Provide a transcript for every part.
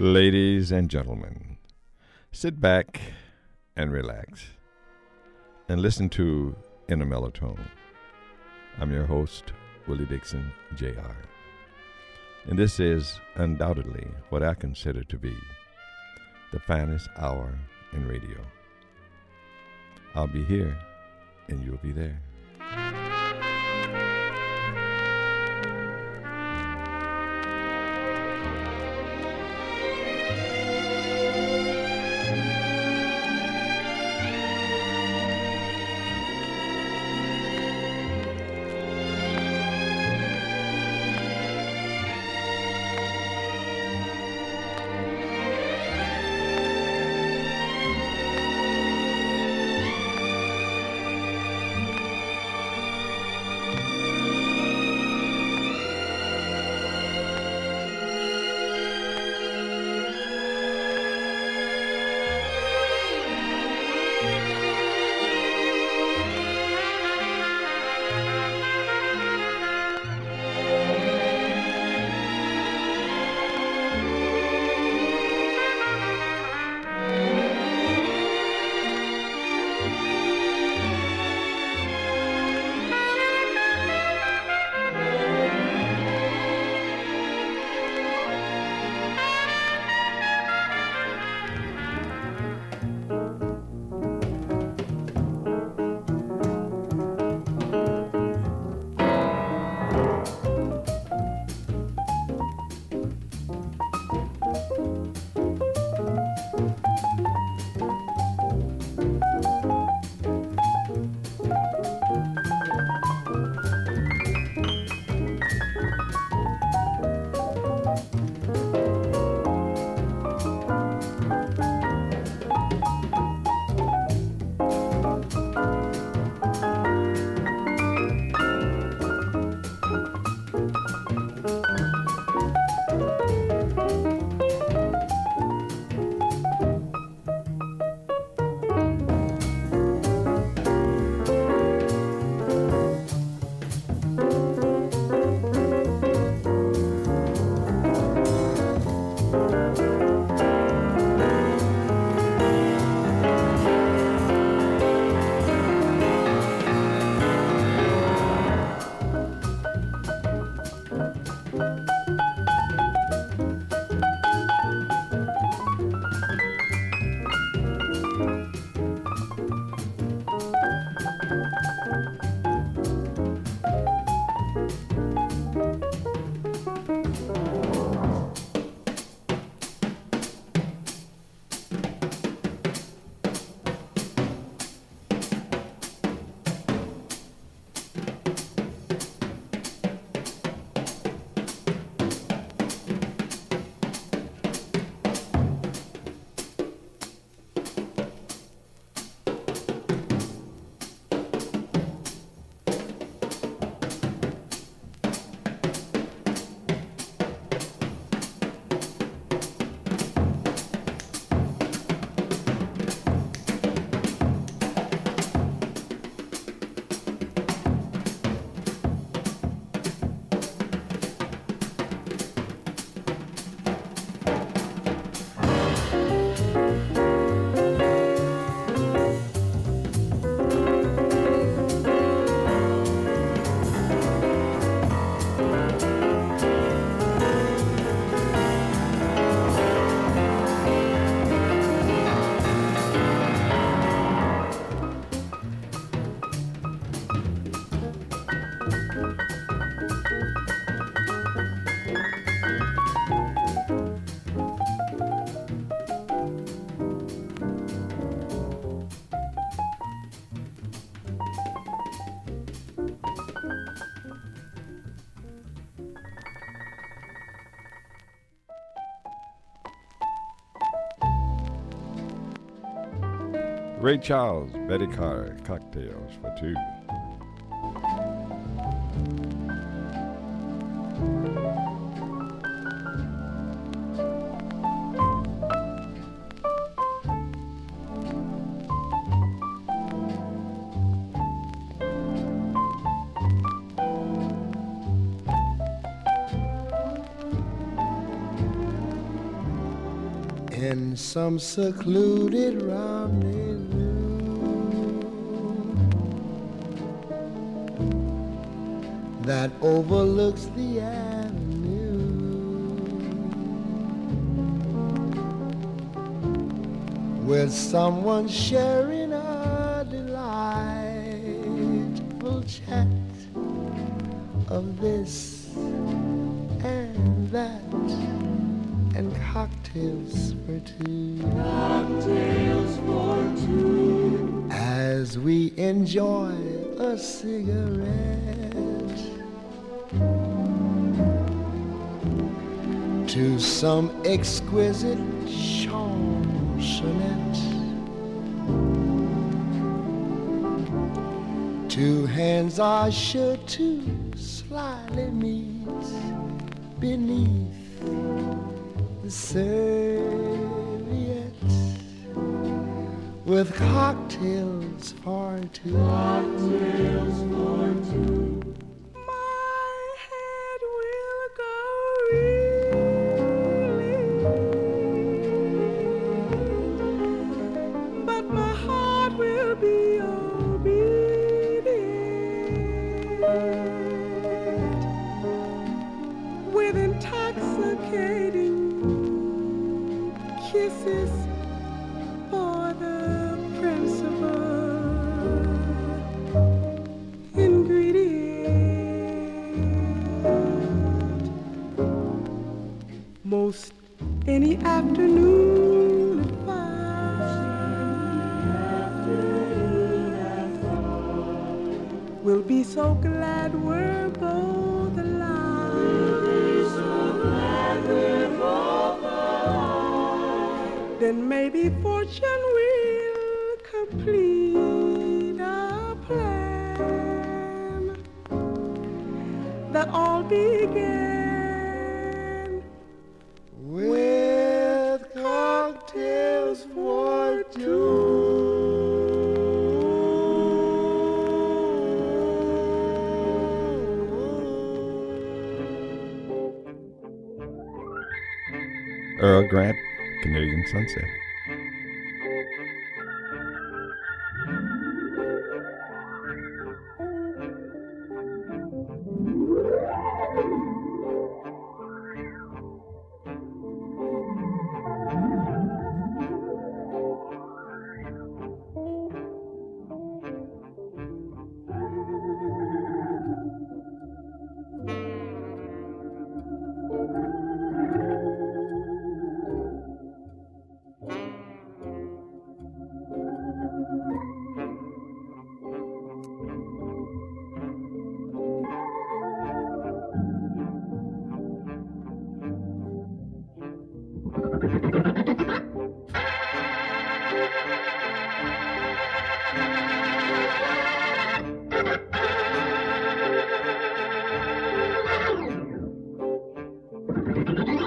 Ladies and gentlemen, sit back and relax and listen to In a Mellotone. I'm your host, Willie Dixon, Jr. And this is undoubtedly what I consider to be the finest hour in radio. I'll be here and you'll be there. Ray Charles, Betty Carter, Cocktails for Two. In some secluded rounding. That overlooks the avenue with someone sharing a delightful chat of this and that and cocktails for two. Cocktails for two. As we enjoy a cigarette. To some exquisite chansonette. Two hands are sure to slyly meet beneath the serviette with cocktails for two. Cocktails for two. Most any afternoon Grant, Canadian Sunset. って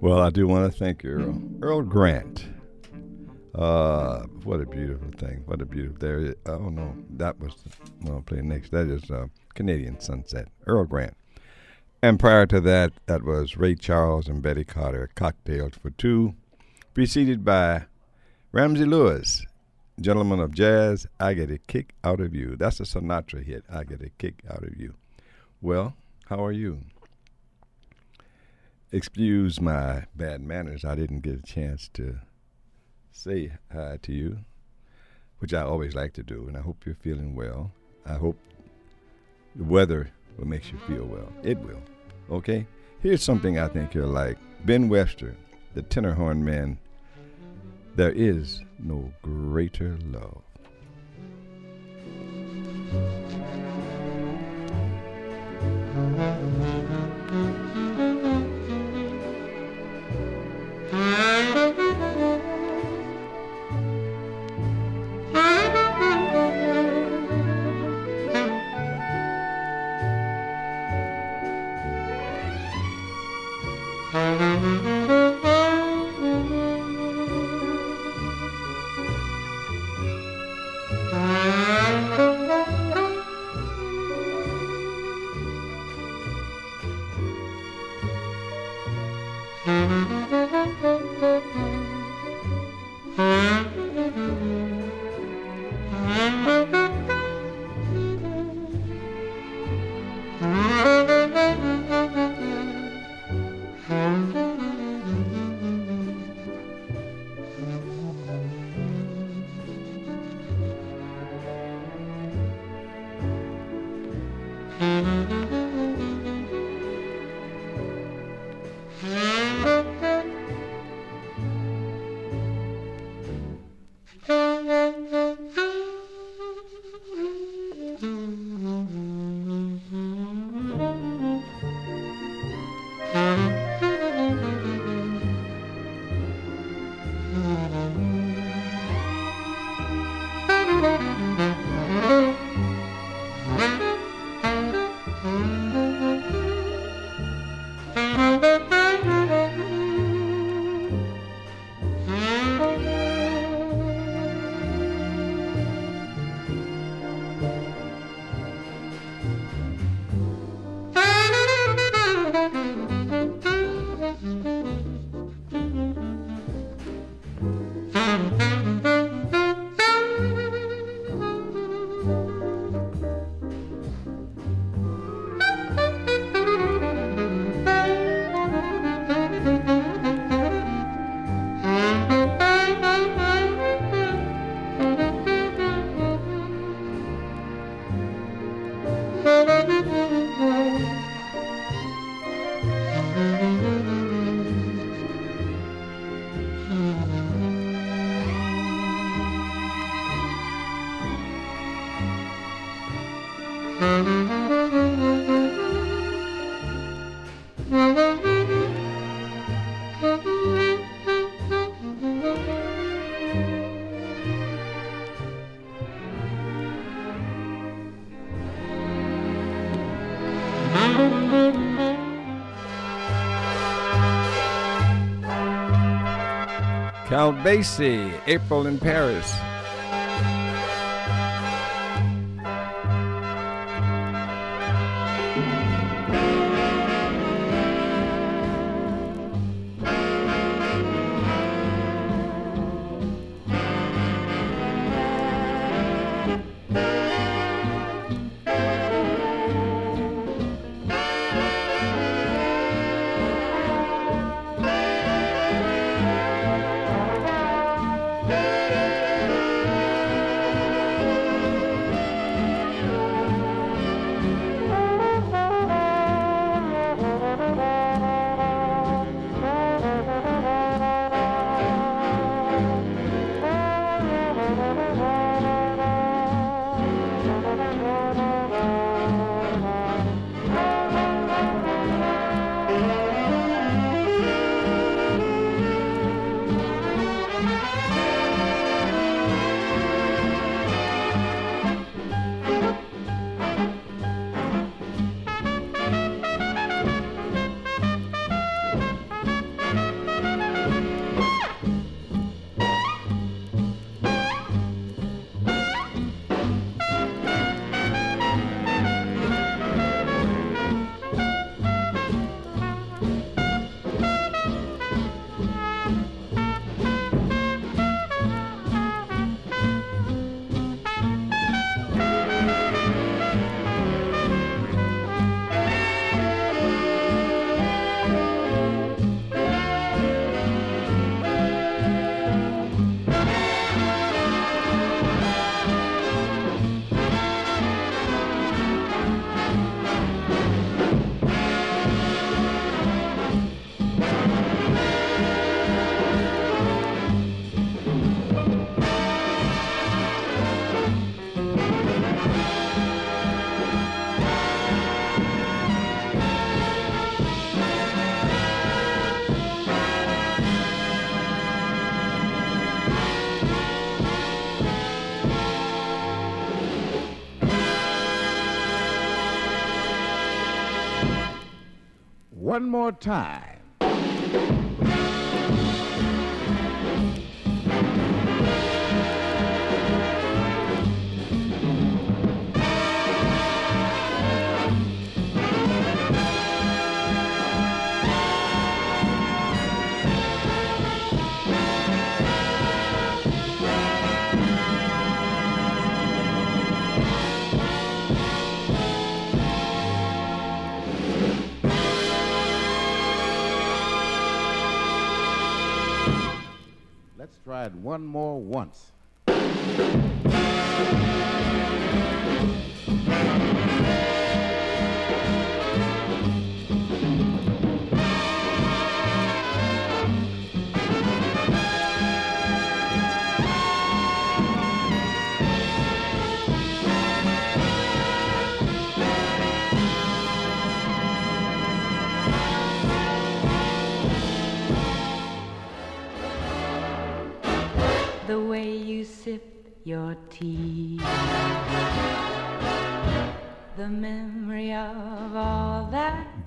Well, I do want to thank Earl Earl Grant. Uh, what a beautiful thing! What a beautiful There. oh no, that was well. Play next. That is uh, Canadian Sunset. Earl Grant. And prior to that, that was Ray Charles and Betty Carter. Cocktails for two, preceded by Ramsey Lewis, Gentleman of Jazz. I get a kick out of you. That's a Sinatra hit. I get a kick out of you. Well, how are you? excuse my bad manners. I didn't get a chance to say hi to you, which I always like to do, and I hope you're feeling well. I hope the weather will makes you feel well. It will. Okay? Here's something I think you'll like. Ben Webster, the tenor horn man. There is no greater love. Count Basie, April in Paris. One more time.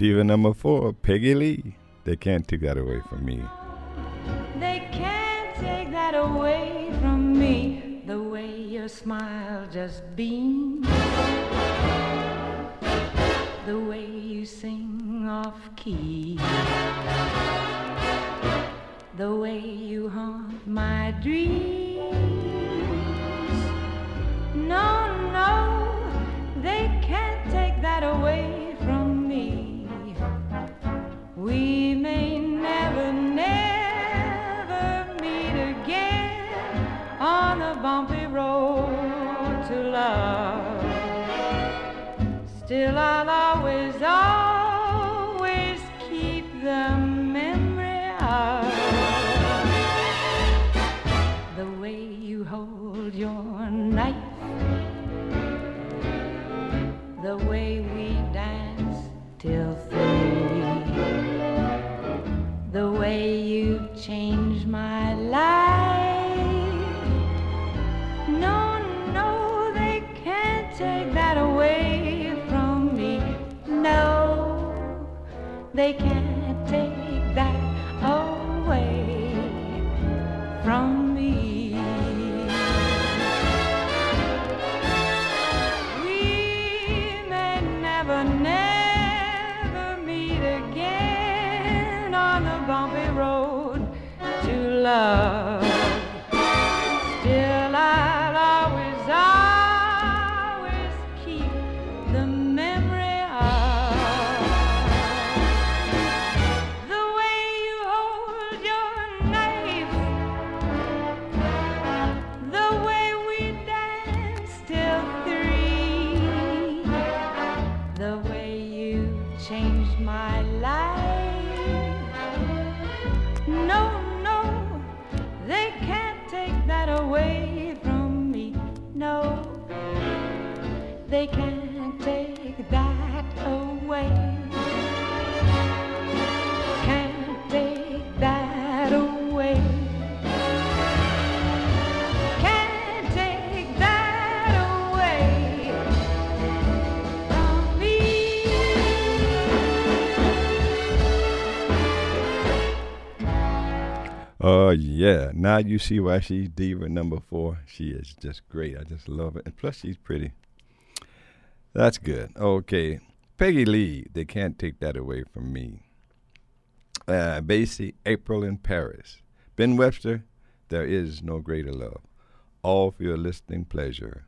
Diva number four, Peggy Lee. They can't take that away from me. they can't take that away from me. The way your smile just beams. The way you sing off key. The way you haunt my dreams. No, no, they can't take that away. We may never, never meet again on the bumpy road to love. Still, I'll always, always they can't take that away from me. We may never, never meet again on the bumpy road to love. Yeah. Now you see why she's diva number four. She is just great. I just love it. And plus she's pretty. That's good. Okay. Peggy Lee, they can't take that away from me. Uh Basie, April in Paris. Ben Webster, there is no greater love. All for your listening pleasure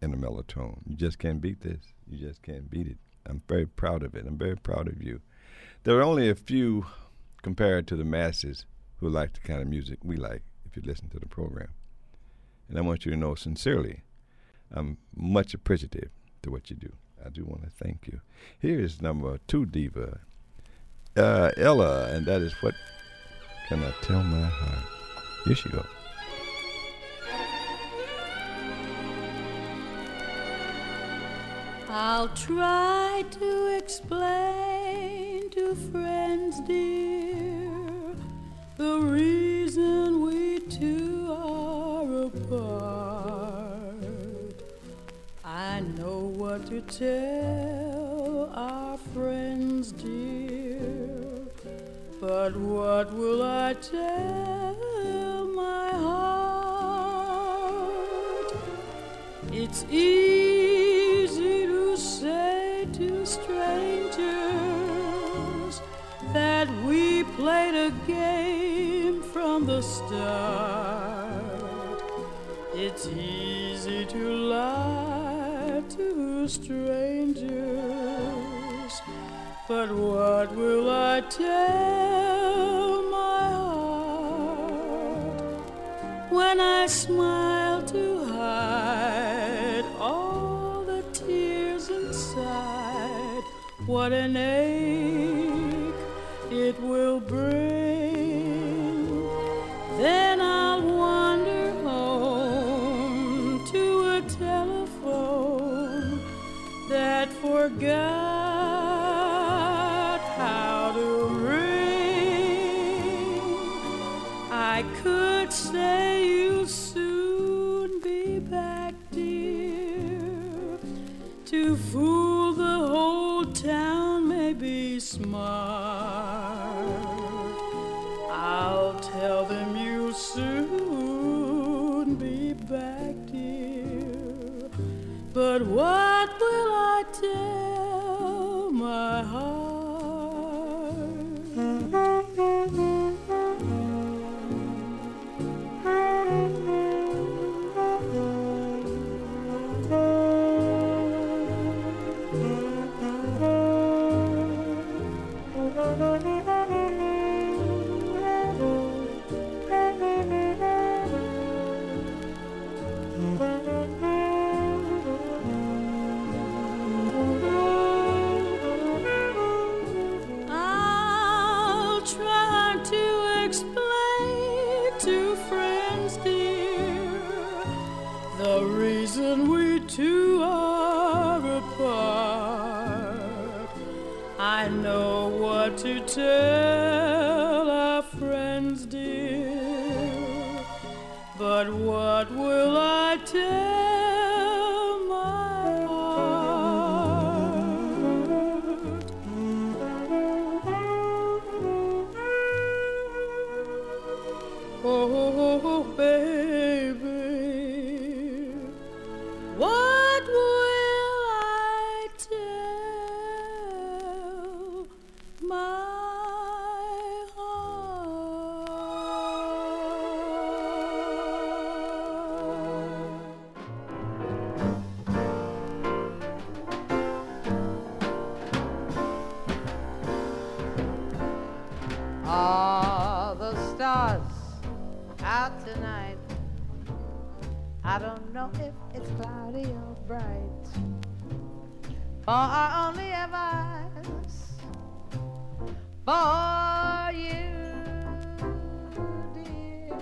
in a Mellotone. You just can't beat this. You just can't beat it. I'm very proud of it. I'm very proud of you. There are only a few compared to the masses who like the kind of music we like if you listen to the program. And I want you to know sincerely, I'm much appreciative to what you do. I do want to thank you. Here is number two diva, uh, Ella, and that is what can I tell my heart. Here she goes. I'll try to explain to friends dear the reason we two are apart. I know what to tell our friends dear. But what will I tell my heart? It's easy to say to strangers that we played a game from the start. It's easy to lie to strangers, but what will I tell my heart when I smile to hide all the tears inside? What an ache it will bring. That But what will I tell my I'll for you, dear.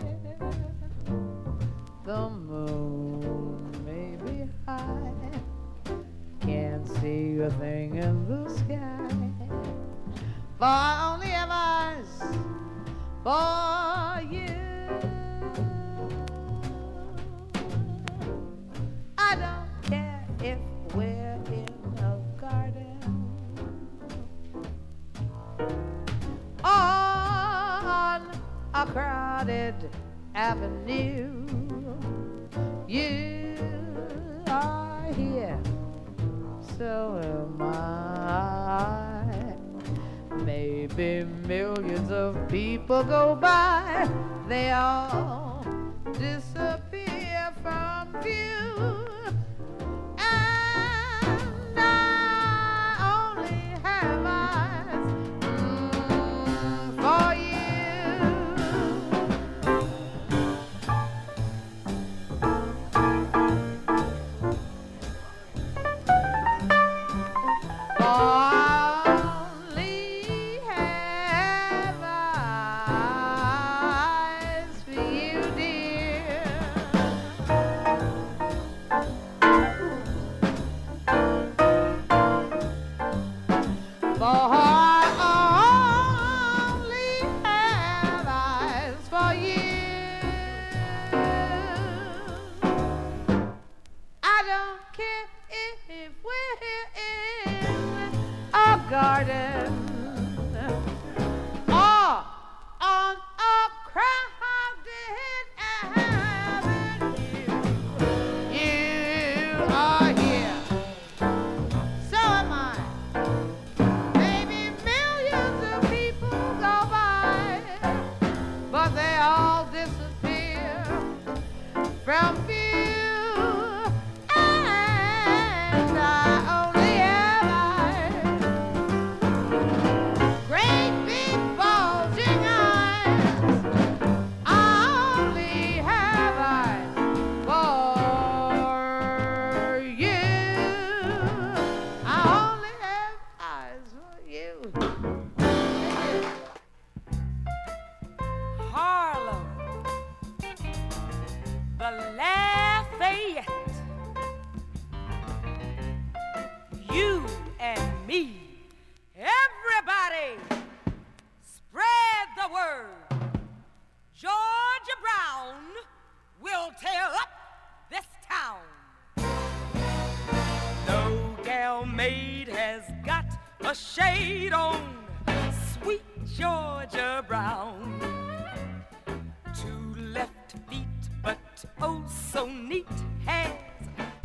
The moon may be high, can't see a thing in the sky. For only have eyes for avenue. You are here, so am I. Maybe millions of people go by, they all disappear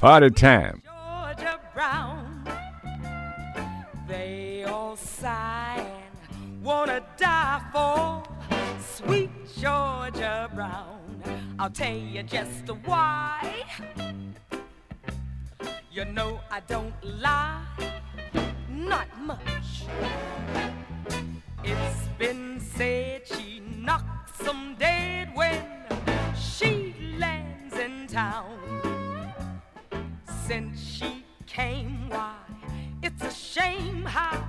Heart of Time. high.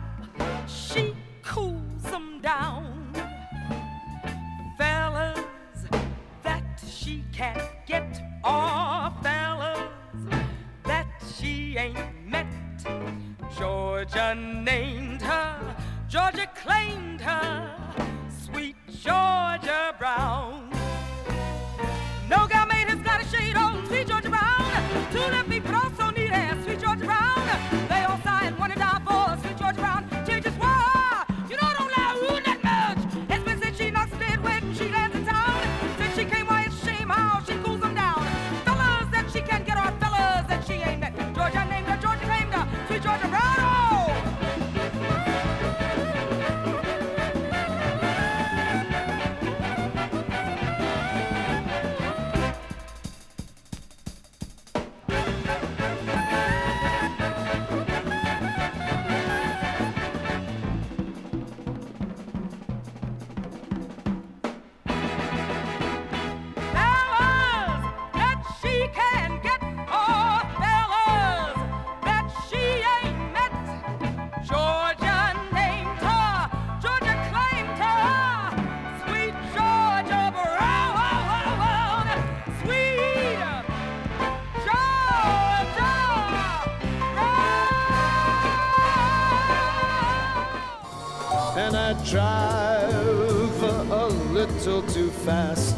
little too fast.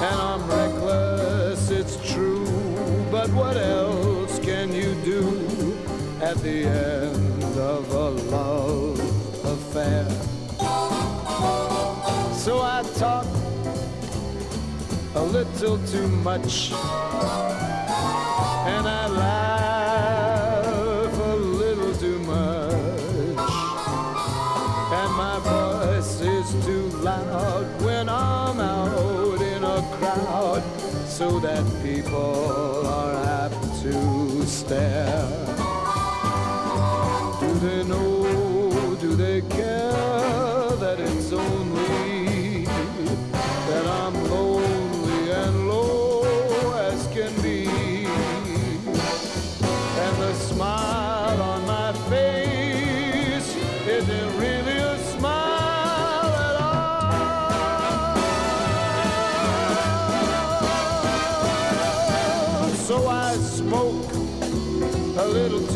And I'm reckless, it's true, but what else can you do at the end of a love affair? So I talk a little too much, and I laugh that people are apt to stare.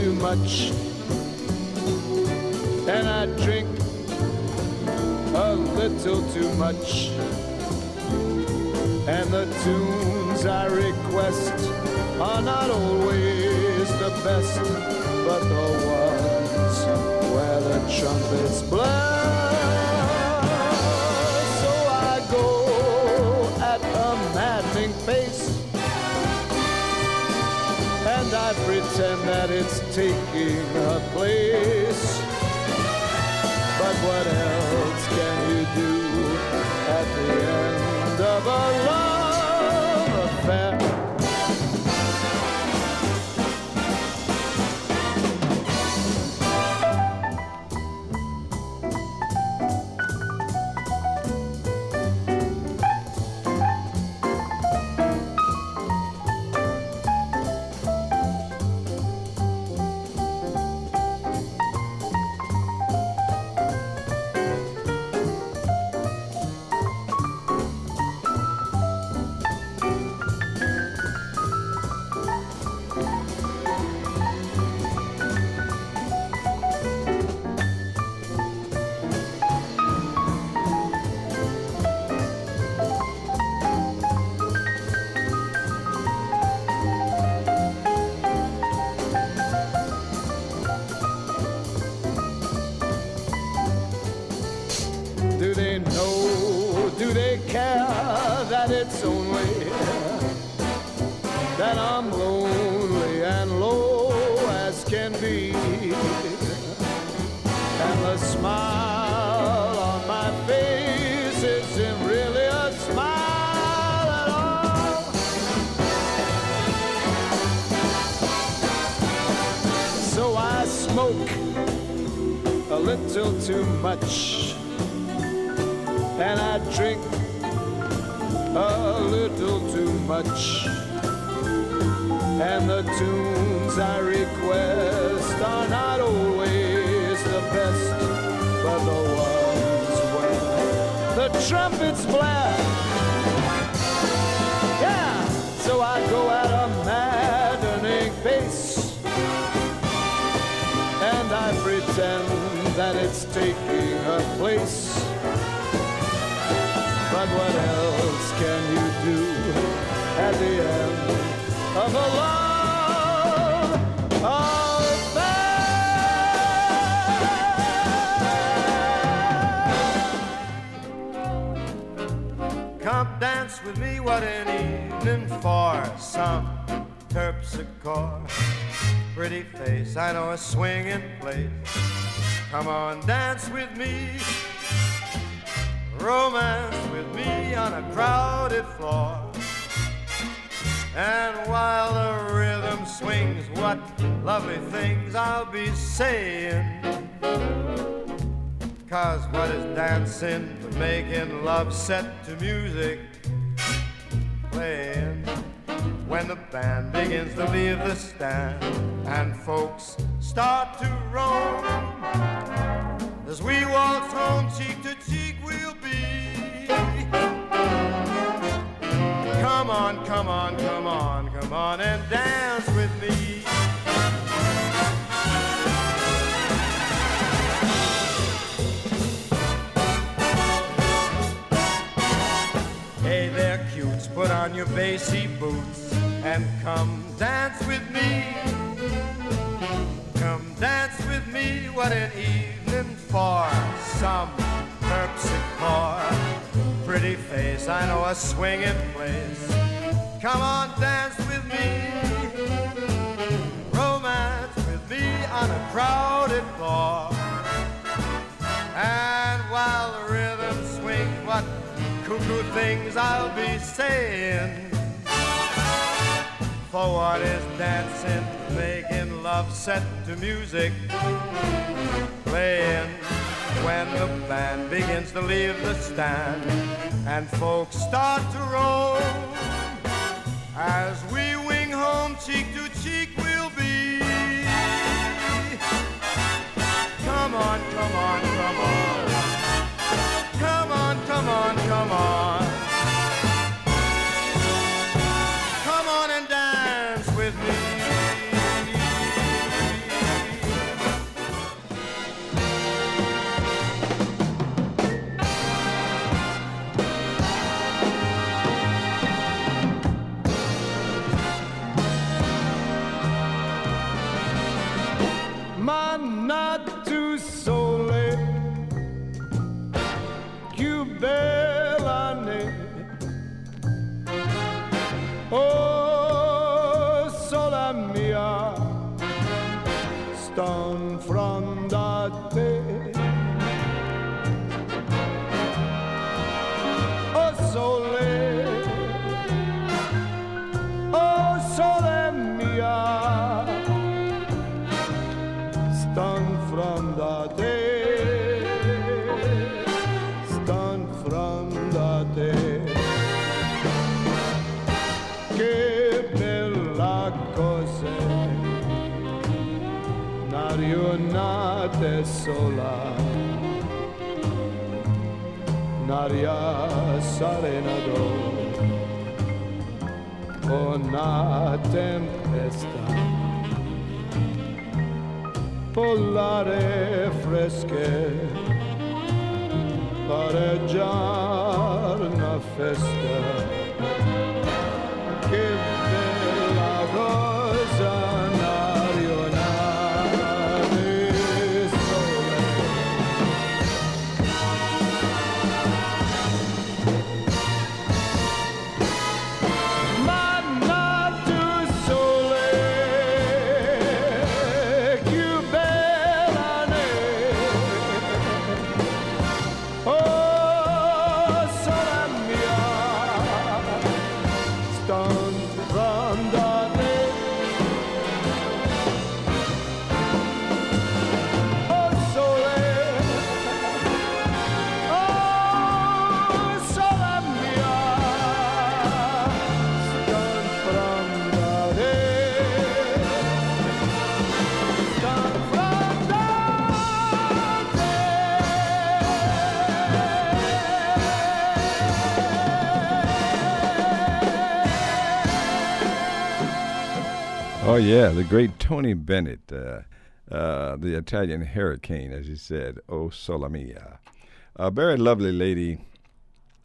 too much. And I drink a little too much. And the tunes I request are not always the best, but the ones where the trumpets blow. And I pretend that it's taking a place. But what else can you do at the end of a love with me, what an evening for some terpsichore. Pretty face, I know a swinging place. Come on, dance with me. Romance with me on a crowded floor. And while the rhythm swings, what lovely things I'll be saying. Cause what is dancing but making love set to music playing? When the band begins to leave the stand and folks start to roam. As we waltz home cheek to cheek, we'll be. Come on, come on, come on, come on and dance put on your bassy boots and come dance with me. Come dance with me, what an evening for some terpsichore. Pretty face, I know a swinging place. Come on, dance with me. Romance with me on a crowded floor. Cuckoo things I'll be saying. For what is dancing, making love set to music, playing when the band begins to leave the stand and folks start to roll. Un'aria serenado, una tempesta, polare fresche, pareggiare una festa. Oh yeah, the great Tony Bennett, uh, uh, the Italian hurricane, as he said, "Oh Sola Mia." A very lovely lady,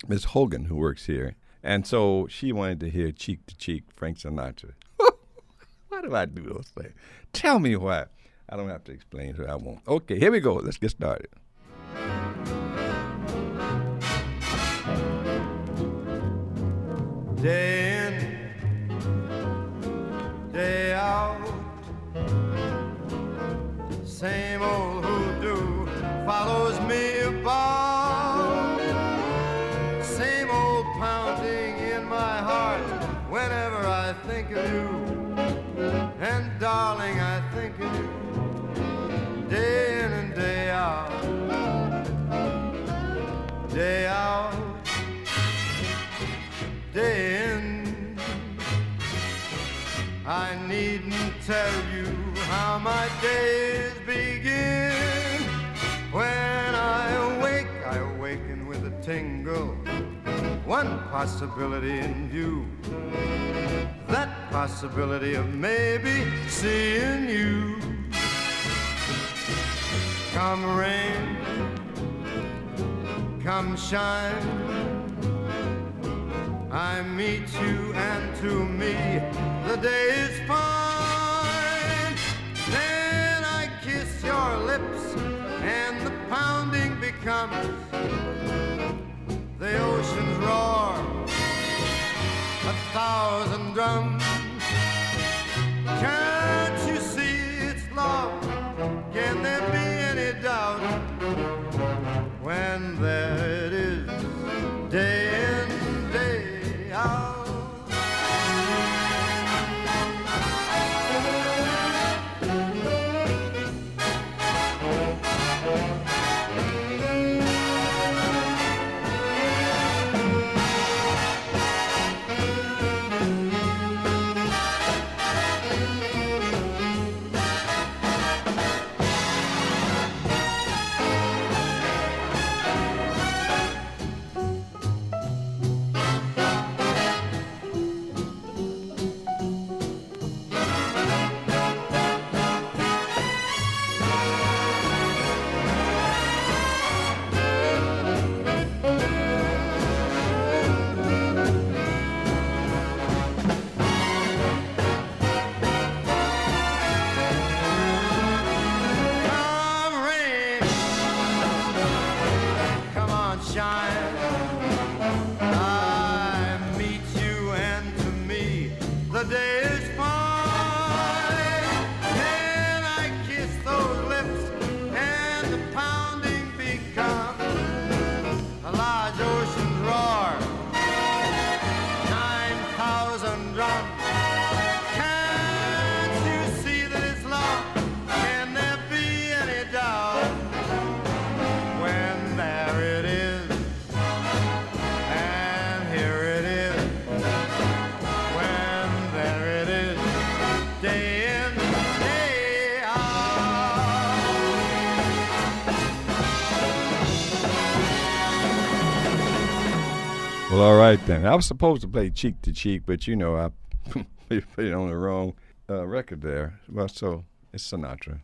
Miss Hogan, who works here, and so she wanted to hear "Cheek to Cheek" Frank Sinatra. why do I do those things? Tell me why. I don't have to explain to her. I won't. Okay, here we go. Let's get started. day in, day Same old hoodoo follows me about. Same old pounding in my heart whenever I think of you. And darling, I think of you day in and day out. Day out day in. I needn't tell you how my days tingle. One possibility in view. That possibility of maybe seeing you. Come rain, come shine. I meet you, and to me, the day is fine. Then I kiss your lips, and the pounding becomes the ocean's roar, a thousand drums. Can't I was supposed to play cheek to cheek, but you know, I put it on the wrong uh, record there. Well, so it's Sinatra,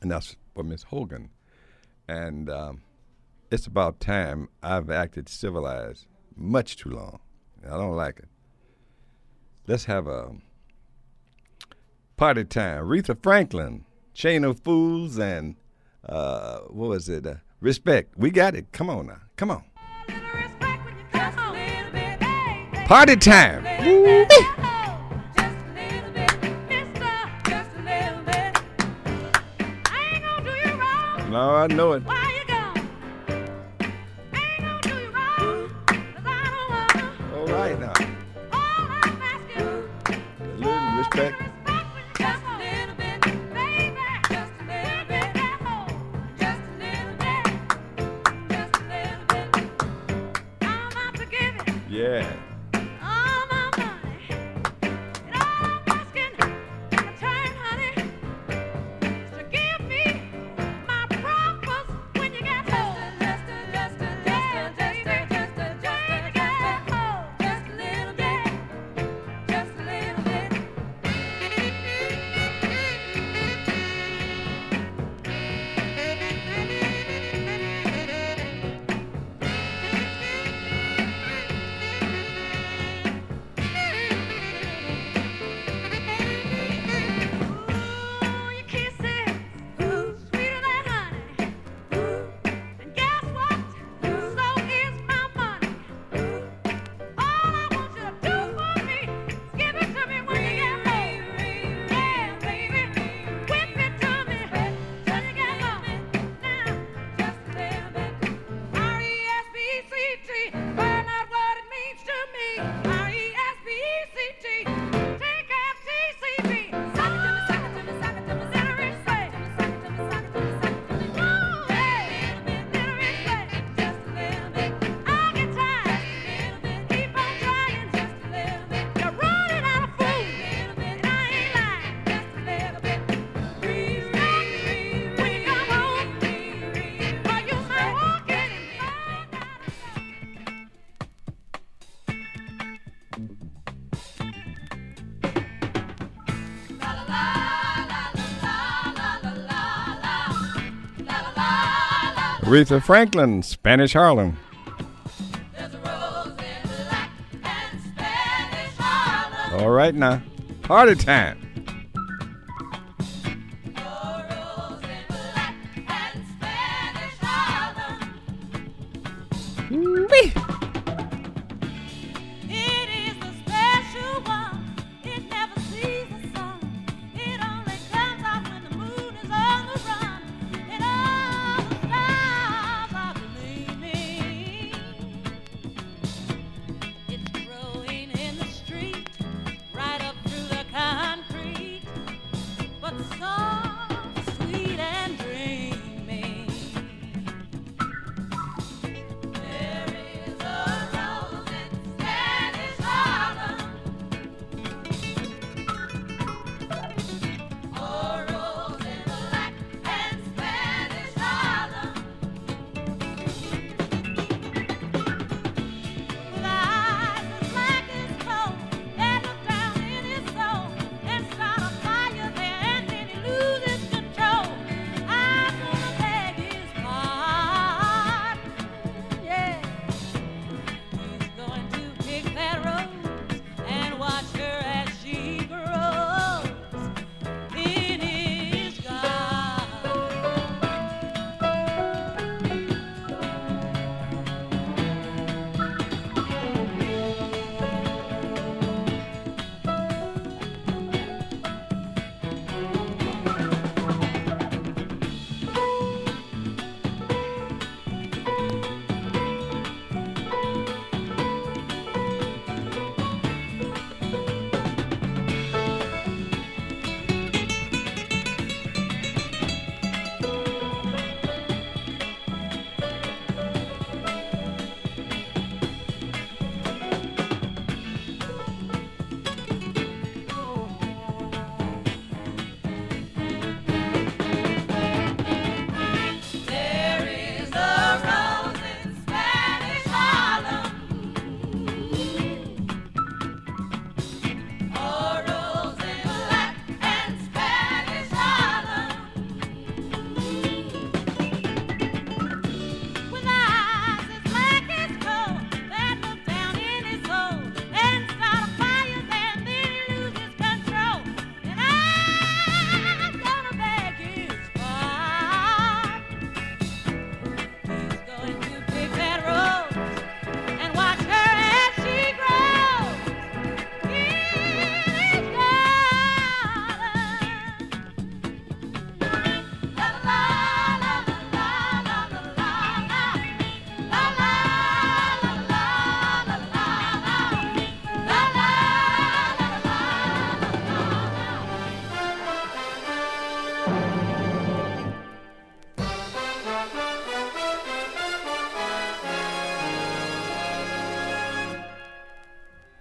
and that's for Miss Hogan. And um, it's about time I've acted civilized much too long. I don't like it. Let's have a party time. Aretha Franklin, Chain of Fools, and uh, what was it? Uh, respect. We got it. Come on now. Come on. Party time. No, I know it. All right now. A little respect. Yeah. Aretha Franklin, Spanish Harlem. All right now, party time.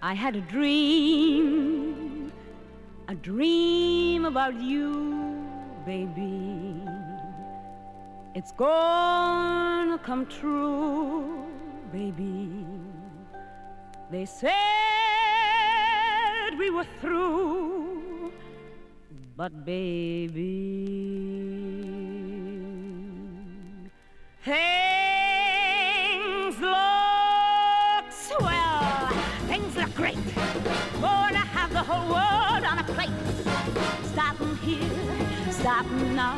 I had a dream, a dream about you, baby. It's gonna come true, baby. They said we were through, but baby, here, starting now,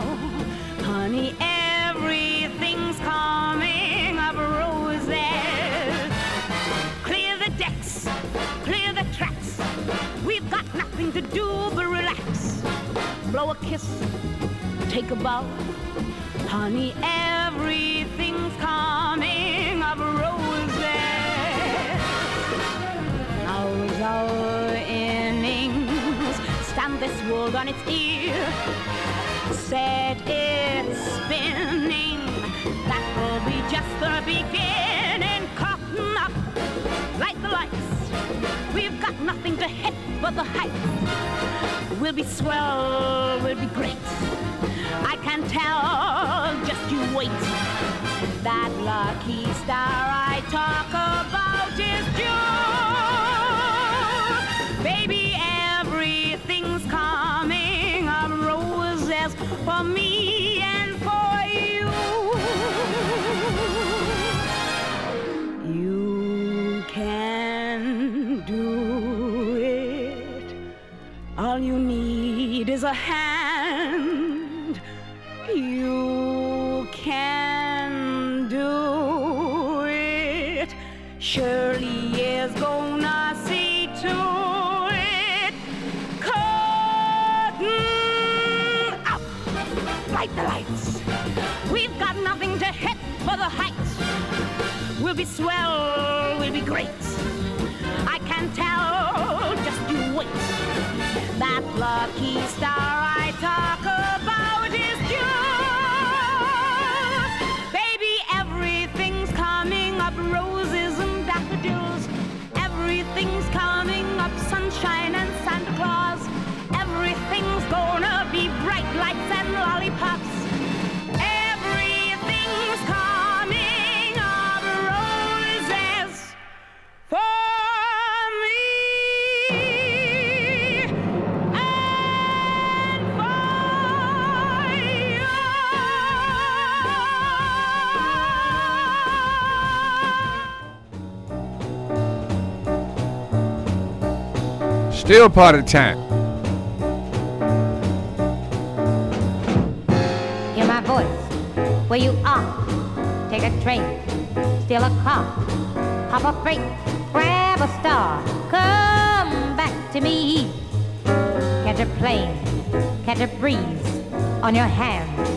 honey, everything's coming up roses. Clear the decks, clear the tracks. We've got nothing to do but relax. Blow a kiss, take a bow. Honey, everything's coming up roses. Now's our innings. Stand this world on its ear. Set it spinning. That will be just the beginning. Cotton up, light the lights. We've got nothing to hit but the heights. We'll be swell, we'll be great. I can tell, just you wait. That lucky star I talk about for me and for you. You can do it. All you need is a hand. Be swell, we'll be great. I can tell, just you wait. That lucky star Still party time. Hear my voice where you are. Take a train, steal a car, hop a freight, grab a star. Come back to me. Catch a plane, catch a breeze on your hands,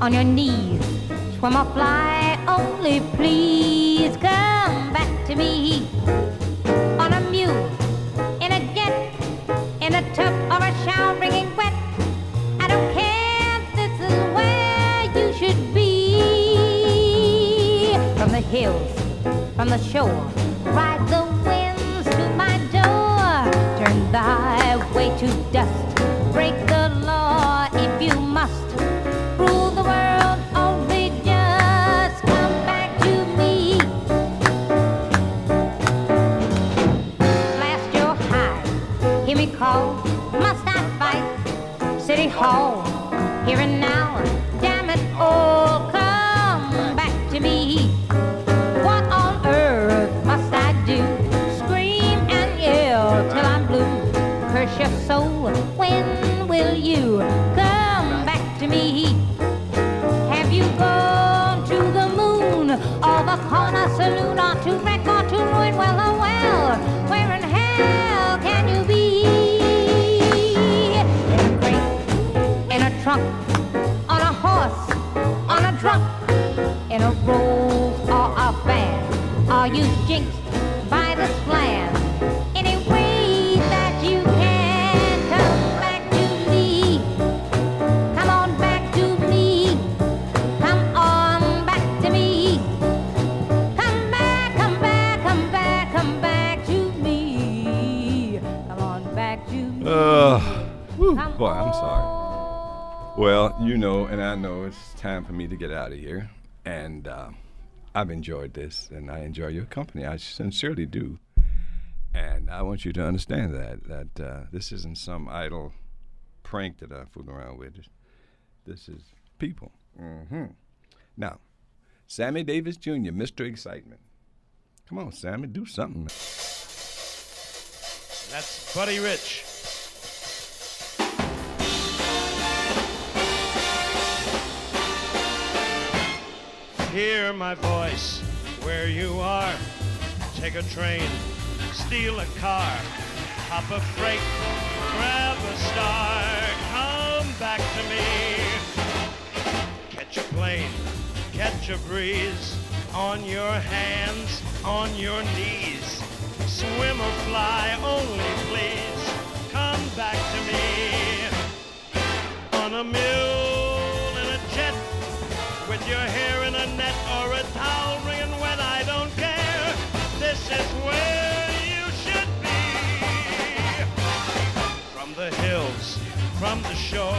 on your knees. Swim or fly, only please come back to me. From the shore, ride the winds to my door. Turn the highway to dust, I've enjoyed this, and I enjoy your company. I sincerely do. And I want you to understand that that uh, this isn't some idle prank that I'm fooling around with. This is people. hmm Now, Sammy Davis Jr., Mr. Excitement. Come on, Sammy, do something. That's Buddy Rich. Hear my voice where you are. Take a train, steal a car, hop a freight, grab a star, come back to me. Catch a plane, catch a breeze, on your hands, on your knees. Swim or fly, only please come back to me. On a mule in a jet, with your hair From the hills, from the shore,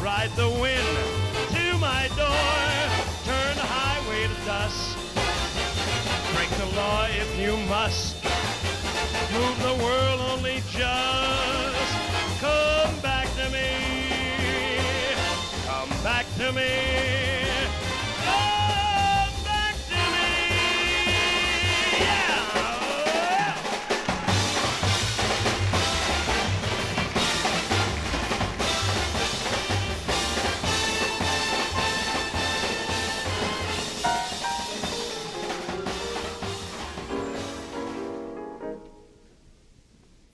ride the wind to my door. Turn the highway to dust. Break the law if you must. Move the world only just. Come back to me. Come back to me.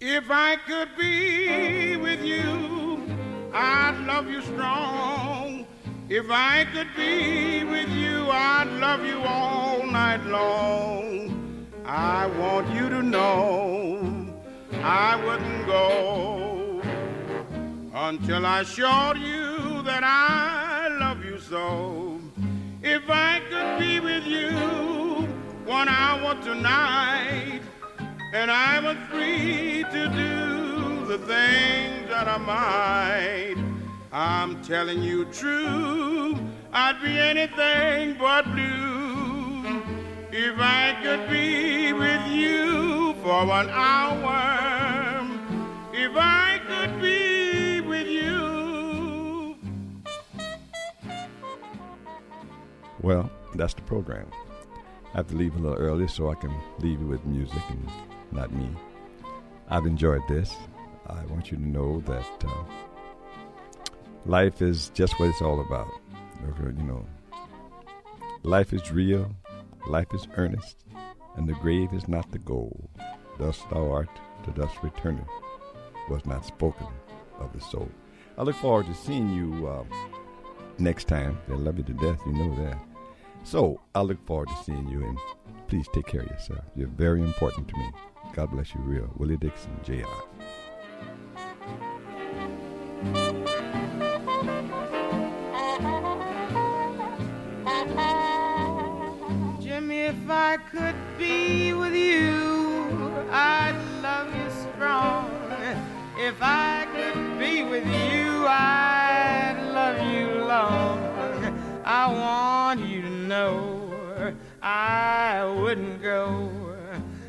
If I could be with you, I'd love you strong. If I could be with you, I'd love you all night long. I want you to know I wouldn't go until I showed you that I love you so. If I could be with you one hour tonight, and I was free to do the things that I might. I'm telling you true, I'd be anything but blue if I could be with you for one hour. If I could be with you. Well, that's the program. I have to leave a little early so I can leave you with music and not me. I've enjoyed this. I want you to know that uh, life is just what it's all about. You know, life is real, life is earnest, and the grave is not the goal. Thus thou art, to dust returneth, was not spoken of the soul. I look forward to seeing you uh, next time. I love you to death, you know that. So I look forward to seeing you, and please take care of yourself. You're very important to me. God bless you, real. Willie Dixon, Jr. Jimmy, if I could be with you, I'd love you strong. If I could be with you, I'd love you long. I want you to know I wouldn't go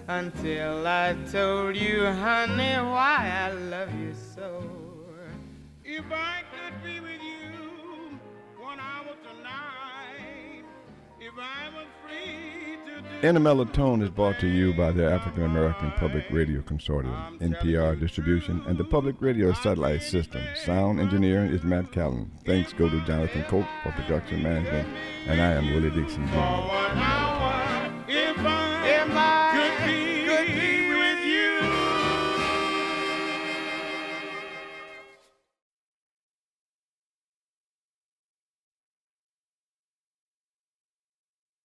until I told you, honey, why I love you so. If I could be with you one hour tonight, if I was free to do In a Mellotone is brought to you by the African American Public Radio Consortium, NPR Distribution, and the Public Radio Satellite System. Sound engineer is Matt Callen. Thanks go to Jonathan Cope for production management, and I am Willie Dixon Jr.